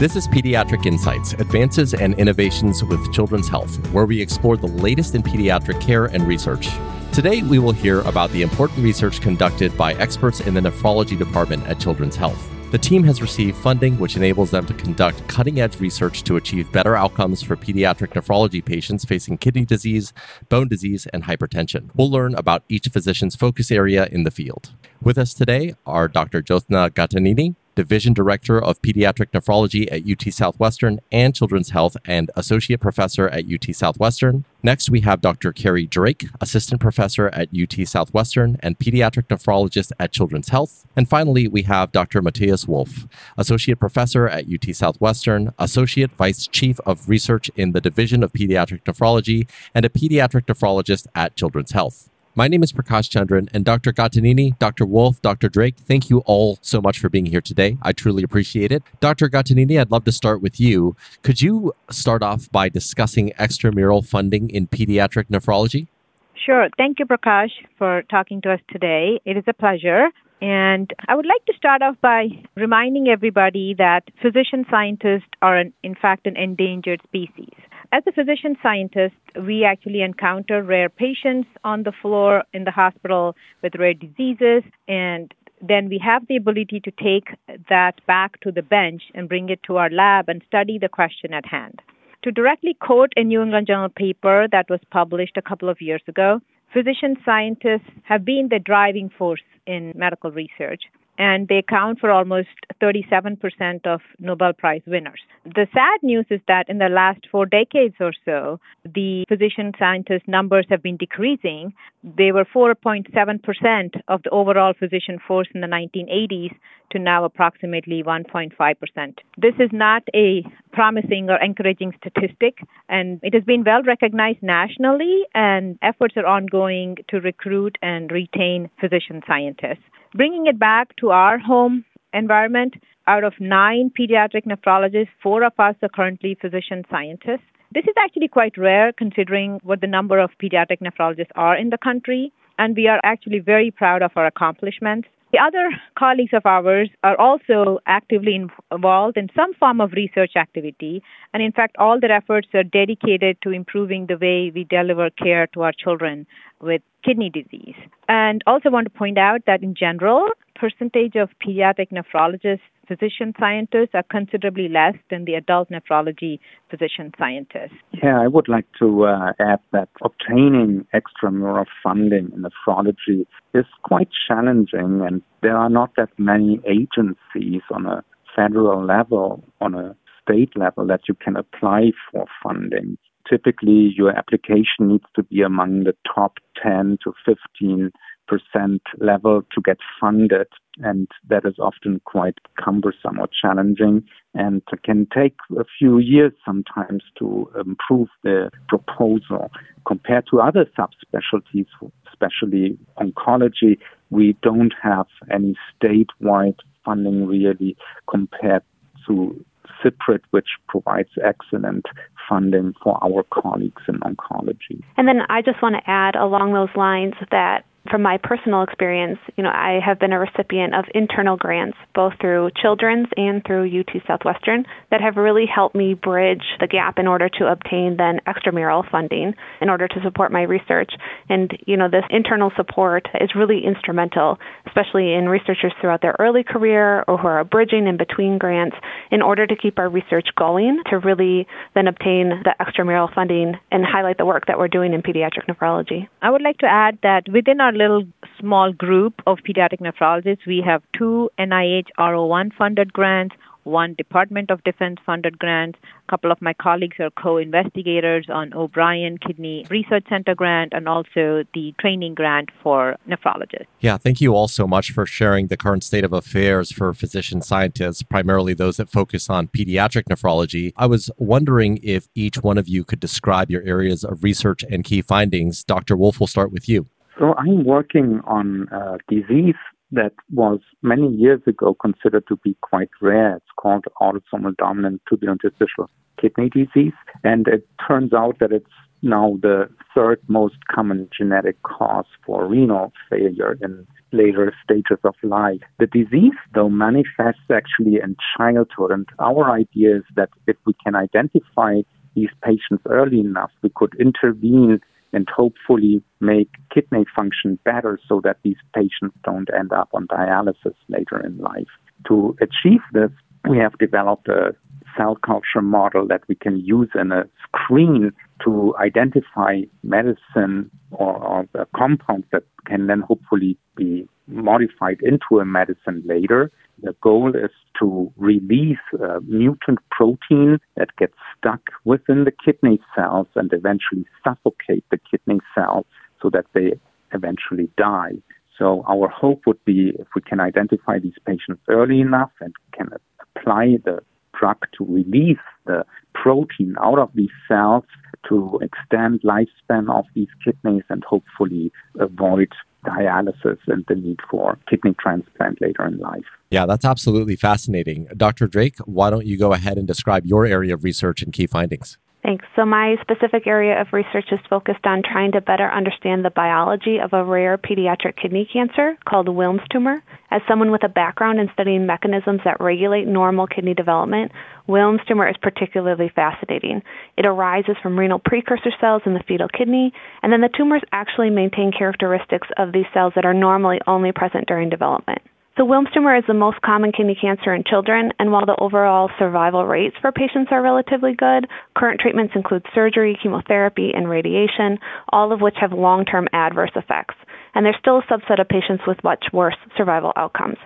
This is Pediatric Insights Advances and Innovations with Children's Health, where we explore the latest in pediatric care and research. Today, we will hear about the important research conducted by experts in the nephrology department at Children's Health. The team has received funding which enables them to conduct cutting edge research to achieve better outcomes for pediatric nephrology patients facing kidney disease, bone disease, and hypertension. We'll learn about each physician's focus area in the field. With us today are Dr. Jyotsna Gattineni, Division Director of Pediatric Nephrology at UT Southwestern and Children's Health, and Associate Professor at UT Southwestern. Next, we have Dr. Keri Drake, Assistant Professor at UT Southwestern and Pediatric Nephrologist at Children's Health. And finally, we have Dr. Matthias Wolf, Associate Professor at UT Southwestern, Associate Vice Chief of Research in the Division of Pediatric Nephrology, and a Pediatric Nephrologist at Children's Health. My name is Prakash Chandran, and Dr. Gattineni, Dr. Wolf, Dr. Drake, thank you all so much for being here today. I truly appreciate it. Dr. Gattineni, I'd love to start with you. Could you start off by discussing extramural funding in pediatric nephrology? Sure. Thank you, Prakash, for talking to us today. It is a pleasure. And I would like to start off by reminding everybody that physician scientists are, an, in fact, an endangered species. As a physician scientist, we actually encounter rare patients on the floor in the hospital with rare diseases, and then we have the ability to take that back to the bench and bring it to our lab and study the question at hand. To directly quote a New England Journal paper that was published a couple of years ago, physician scientists have been the driving force in medical research and they account for almost 37% of Nobel Prize winners. The sad news is that in the last four decades or so, the physician scientist numbers have been decreasing. They were 4.7% of the overall physician force in the 1980s to now approximately 1.5%. This is not a promising or encouraging statistic, and it has been well recognized nationally, and efforts are ongoing to recruit and retain physician scientists. Bringing it back to our home environment, out of nine pediatric nephrologists, four of us are currently physician scientists. This is actually quite rare considering what the number of pediatric nephrologists are in the country, and we are actually very proud of our accomplishments. The other colleagues of ours are also actively involved in some form of research activity, and in fact, all their efforts are dedicated to improving the way we deliver care to our children with kidney disease. And also want to point out that in general, percentage of pediatric nephrologists physician scientists are considerably less than the adult nephrology physician scientists. Yeah, I would like to uh, add that obtaining extramural funding in nephrology is quite challenging, and there are not that many agencies on a federal level, on a state level, that you can apply for funding. Typically, your application needs to be among the top 10 to 15 percent level to get funded, and that is often quite cumbersome or challenging, and can take a few years sometimes to improve the proposal. Compared to other subspecialties, especially oncology, we don't have any statewide funding really compared to CPRIT, which provides excellent funding for our colleagues in oncology. And then I just want to add along those lines that from my personal experience, you know, I have been a recipient of internal grants, both through Children's and through UT Southwestern, that have really helped me bridge the gap in order to obtain then extramural funding in order to support my research. And, you know, this internal support is really instrumental, especially in researchers throughout their early career or who are bridging in between grants in order to keep our research going to really then obtain the extramural funding and highlight the work that we're doing in pediatric nephrology. I would like to add that within our little small group of pediatric nephrologists, we have two NIH R01 funded grants, one Department of Defense funded grant. A couple of my colleagues are co investigators on O'Brien Kidney Research Center grant and also the training grant for nephrologists. Yeah, thank you all so much for sharing the current state of affairs for physician scientists, primarily those that focus on pediatric nephrology. I was wondering if each one of you could describe your areas of research and key findings. Dr. Wolf, we'll start with you. So I'm working on a disease that was many years ago considered to be quite rare. It's called autosomal dominant tubulointerstitial kidney disease. And it turns out that it's now the third most common genetic cause for renal failure in later stages of life. The disease, though, manifests actually in childhood, and our idea is that if we can identify these patients early enough, we could intervene and hopefully make kidney function better so that these patients don't end up on dialysis later in life. To achieve this, we have developed a cell culture model that we can use in a screen to identify medicine or, or compounds that can then hopefully be modified into a medicine later. The goal is to release a mutant protein that gets stuck within the kidney cells and eventually suffocate the kidney cells so that they eventually die. So our hope would be if we can identify these patients early enough and can apply the drug to release the protein out of these cells to extend lifespan of these kidneys and hopefully avoid dialysis and the need for kidney transplant later in life. Yeah, that's absolutely fascinating. Dr. Drake, why don't you go ahead and describe your area of research and key findings? Thanks. So, my specific area of research is focused on trying to better understand the biology of a rare pediatric kidney cancer called Wilms tumor. As someone with a background in studying mechanisms that regulate normal kidney development, Wilms tumor is particularly fascinating. It arises from renal precursor cells in the fetal kidney, and then the tumors actually maintain characteristics of these cells that are normally only present during development. So, Wilms tumor is the most common kidney cancer in children, and while the overall survival rates for patients are relatively good, current treatments include surgery, chemotherapy, and radiation, all of which have long term adverse effects. And there's still a subset of patients with much worse survival outcomes.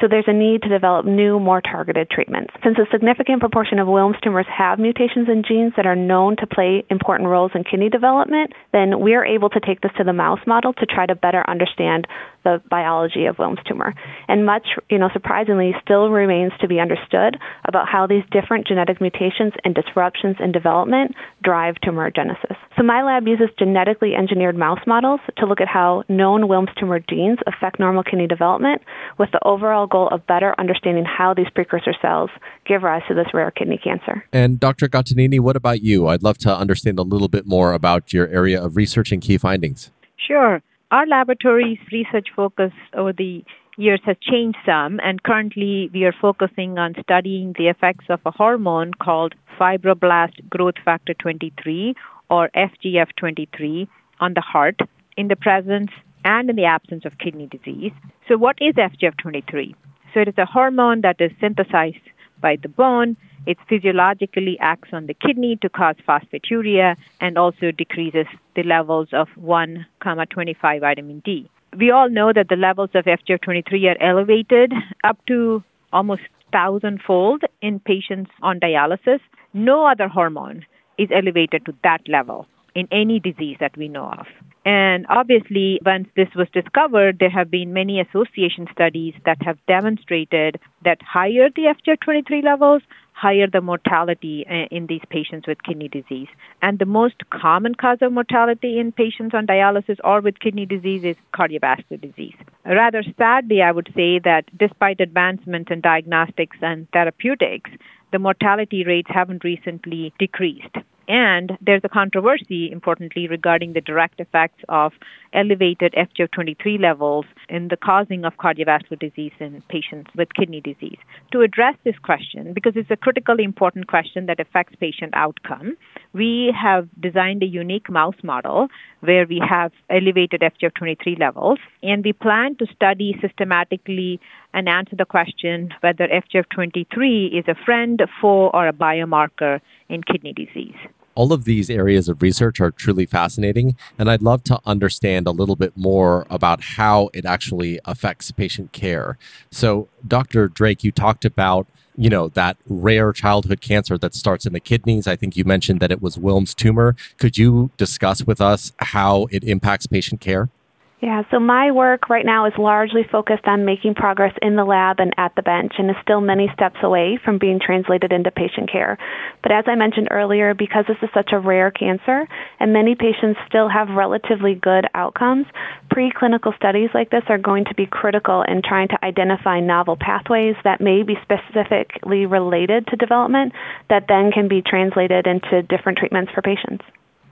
So there's a need to develop new, more targeted treatments. Since a significant proportion of Wilms tumors have mutations in genes that are known to play important roles in kidney development, then we are able to take this to the mouse model to try to better understand the biology of Wilms tumor. And much, you know, surprisingly, still remains to be understood about how these different genetic mutations and disruptions in development drive tumorigenesis. So my lab uses genetically engineered mouse models to look at how known Wilms tumor genes affect normal kidney development with the overall goal of better understanding how these precursor cells give rise to this rare kidney cancer. And Dr. Gattineni, what about you? I'd love to understand a little bit more about your area of research and key findings. Sure. Our laboratory's research focus over the years has changed some, and currently we are focusing on studying the effects of a hormone called fibroblast growth factor 23 or FGF23 on the heart in the presence and in the absence of kidney disease. So, what is FGF23? So, it is a hormone that is synthesized by the bone. It physiologically acts on the kidney to cause phosphaturia and also decreases the levels of 1, 25 vitamin D. We all know that the levels of FGF23 are elevated up to almost thousandfold in patients on dialysis. No other hormone is elevated to that level in any disease that we know of. And obviously, once this was discovered, there have been many association studies that have demonstrated that higher the FGF23 levels, higher the mortality uh, in these patients with kidney disease. And the most common cause of mortality in patients on dialysis or with kidney disease is cardiovascular disease. Rather sadly, I would say that despite advancements in diagnostics and therapeutics, the mortality rates haven't recently decreased. And there's a controversy, importantly, regarding the direct effects of elevated FGF23 levels in the causing of cardiovascular disease in patients with kidney disease. To address this question, because it's a critically important question that affects patient outcome, we have designed a unique mouse model where we have elevated FGF23 levels, and we plan to study systematically and answer the question whether FGF23 is a friend, foe, or a biomarker in kidney disease. All of these areas of research are truly fascinating, and I'd love to understand a little bit more about how it actually affects patient care. So, Dr. Drake, you talked about you know that rare childhood cancer that starts in the kidneys i think you mentioned that it was wilms tumor could you discuss with us how it impacts patient care yeah, so my work right now is largely focused on making progress in the lab and at the bench and is still many steps away from being translated into patient care. But as I mentioned earlier, because this is such a rare cancer and many patients still have relatively good outcomes, preclinical studies like this are going to be critical in trying to identify novel pathways that may be specifically related to development that then can be translated into different treatments for patients.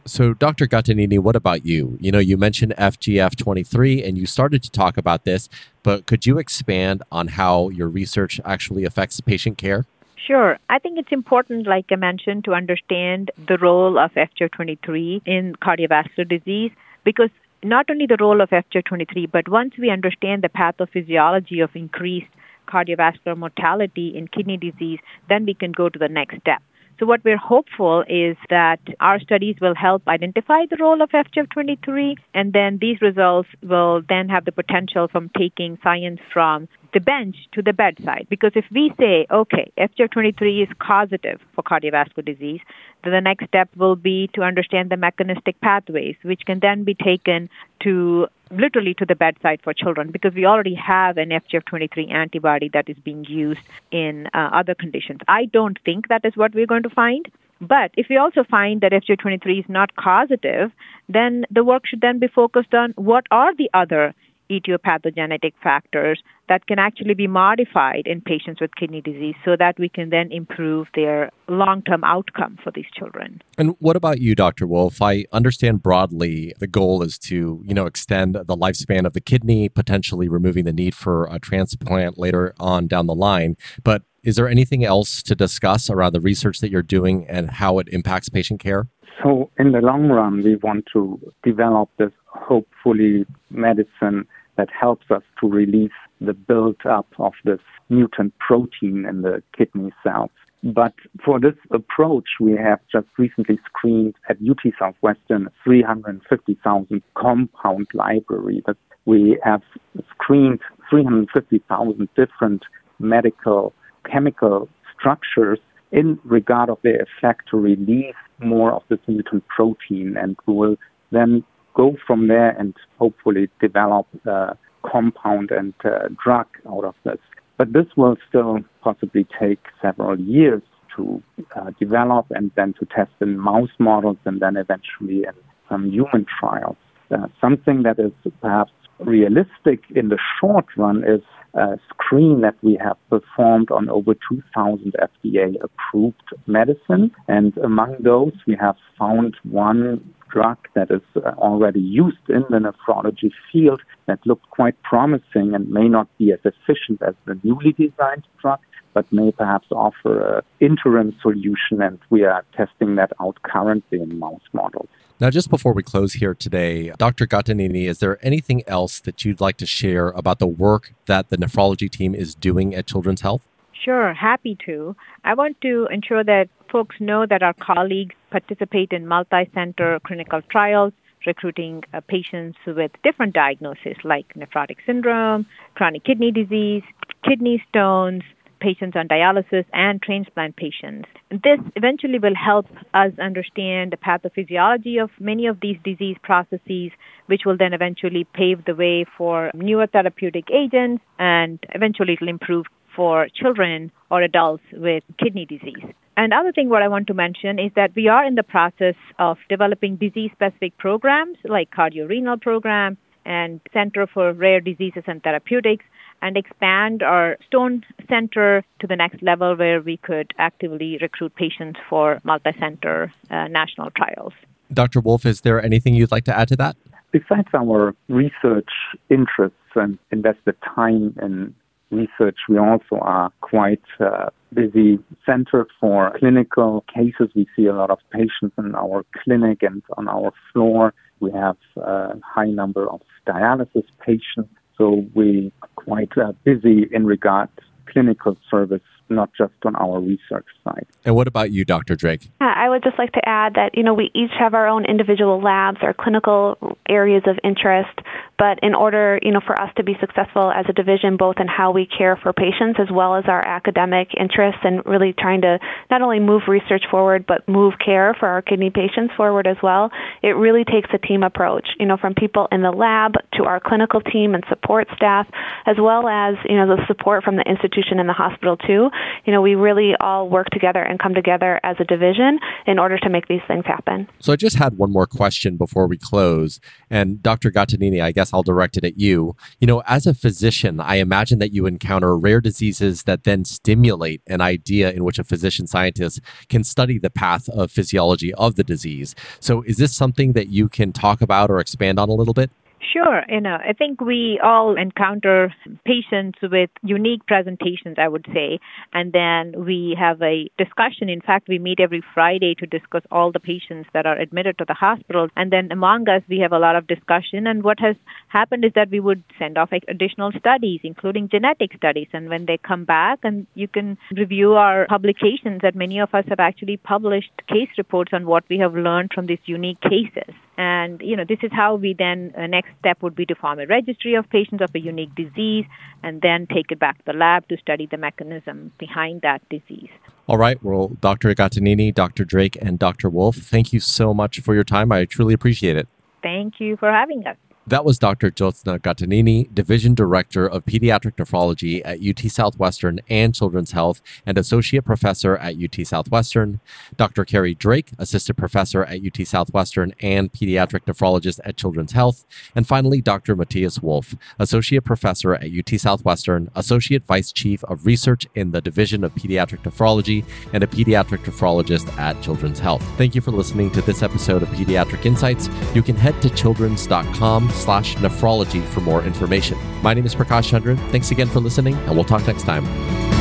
So, Dr. Gattineni, what about you? You know, you mentioned FGF23 and you started to talk about this, but could you expand on how your research actually affects patient care? Sure. I think it's important, like I mentioned, to understand the role of FGF23 in cardiovascular disease because not only the role of FGF23, but once we understand the pathophysiology of increased cardiovascular mortality in kidney disease, then we can go to the next step. So, what we're hopeful is that our studies will help identify the role of FGF23, and then these results will then have the potential from taking science from the bench to the bedside. Because if we say, okay, FGF23 is causative for cardiovascular disease, then the next step will be to understand the mechanistic pathways, which can then be taken to literally to the bedside for children because we already have an FGF23 antibody that is being used in uh, other conditions. I don't think that is what we're going to find. But if we also find that FGF23 is not causative, then the work should then be focused on what are the other etiopathogenetic factors that can actually be modified in patients with kidney disease so that we can then improve their long term outcome for these children. And what about you, Dr. Wolf? I understand broadly the goal is to, you know, extend the lifespan of the kidney, potentially removing the need for a transplant later on down the line. But is there anything else to discuss around the research that you're doing and how it impacts patient care? So, in the long run, we want to develop this hopefully medicine that helps us to release the build-up of this mutant protein in the kidney cells. But for this approach, we have just recently screened at UT Southwestern 350,000 compound library. That we have screened 350,000 different medical chemical structures in regard of their effect to release more of this mutant protein, and we will then go from there and hopefully develop a compound and drug out of this. But this will still possibly take several years to uh, develop and then to test in mouse models and then eventually in some human trials. Uh, something that is perhaps realistic in the short run is a screen that we have performed on over 2,000 FDA approved medicine. And among those, we have found one drug that is uh, already used in the nephrology field that looked quite promising and may not be as efficient as the newly designed drug, but may perhaps offer an interim solution. And we are testing that out currently in mouse models. Now, just before we close here today, Dr. Gattineni, is there anything else that you'd like to share about the work that the nephrology team is doing at Children's Health? Sure, happy to. I want to ensure that folks know that our colleagues participate in multi center clinical trials recruiting uh, patients with different diagnoses like nephrotic syndrome, chronic kidney disease, kidney stones, patients on dialysis, and transplant patients. This eventually will help us understand the pathophysiology of many of these disease processes, which will then eventually pave the way for newer therapeutic agents, and eventually it will improve for children or adults with kidney disease. And another thing what I want to mention is that we are in the process of developing disease specific programs like cardiorenal program and Center for Rare Diseases and Therapeutics and expand our stone center to the next level where we could actively recruit patients for multi-center uh, national trials. Dr. Wolf, is there anything you'd like to add to that? Besides our research interests and invested time in research, we also are quite uh, busy center for clinical cases. We see a lot of patients in our clinic and on our floor. We have a high number of dialysis patients. So we are quite uh, busy in regard clinical service not just on our research side. And what about you, Dr. Drake? I would just like to add that, you know, we each have our own individual labs, or clinical areas of interest, but in order, you know, for us to be successful as a division, both in how we care for patients as well as our academic interests and really trying to not only move research forward, but move care for our kidney patients forward as well, it really takes a team approach, you know, from people in the lab to our clinical team and support staff, as well as, you know, the support from the institution and the hospital too you know, we really all work together and come together as a division in order to make these things happen. So I just had one more question before we close. And Dr. Gattineni, I guess I'll direct it at you. You know, as a physician, I imagine that you encounter rare diseases that then stimulate an idea in which a physician scientist can study the pathophysiology of the disease. So is this something that you can talk about or expand on a little bit? Sure. You know, I think we all encounter patients with unique presentations, I would say, and then we have a discussion. In fact, we meet every Friday to discuss all the patients that are admitted to the hospital. And then among us, we have a lot of discussion. And what has happened is that we would send off additional studies, including genetic studies. And when they come back, and you can review our publications, that many of us have actually published case reports on what we have learned from these unique cases. And, you know, this is how we then, uh, next step would be to form a registry of patients of a unique disease and then take it back to the lab to study the mechanism behind that disease. All right. Well, Dr. Gattineni, Dr. Drake, and Dr. Wolf, thank you so much for your time. I truly appreciate it. Thank you for having us. That was Dr. Jyotsna Gattineni, Division Director of Pediatric Nephrology at UT Southwestern and Children's Health and Associate Professor at UT Southwestern, Dr. Keri Drake, Assistant Professor at UT Southwestern and Pediatric Nephrologist at Children's Health, and finally Dr. Matthias Wolf, Associate Professor at UT Southwestern, Associate Vice Chief of Research in the Division of Pediatric Nephrology, and a Pediatric Nephrologist at Children's Health. Thank you for listening to this episode of Pediatric Insights. You can head to children's.com slash nephrology for more information. My name is Prakash Chandran. Thanks again for listening, and we'll talk next time.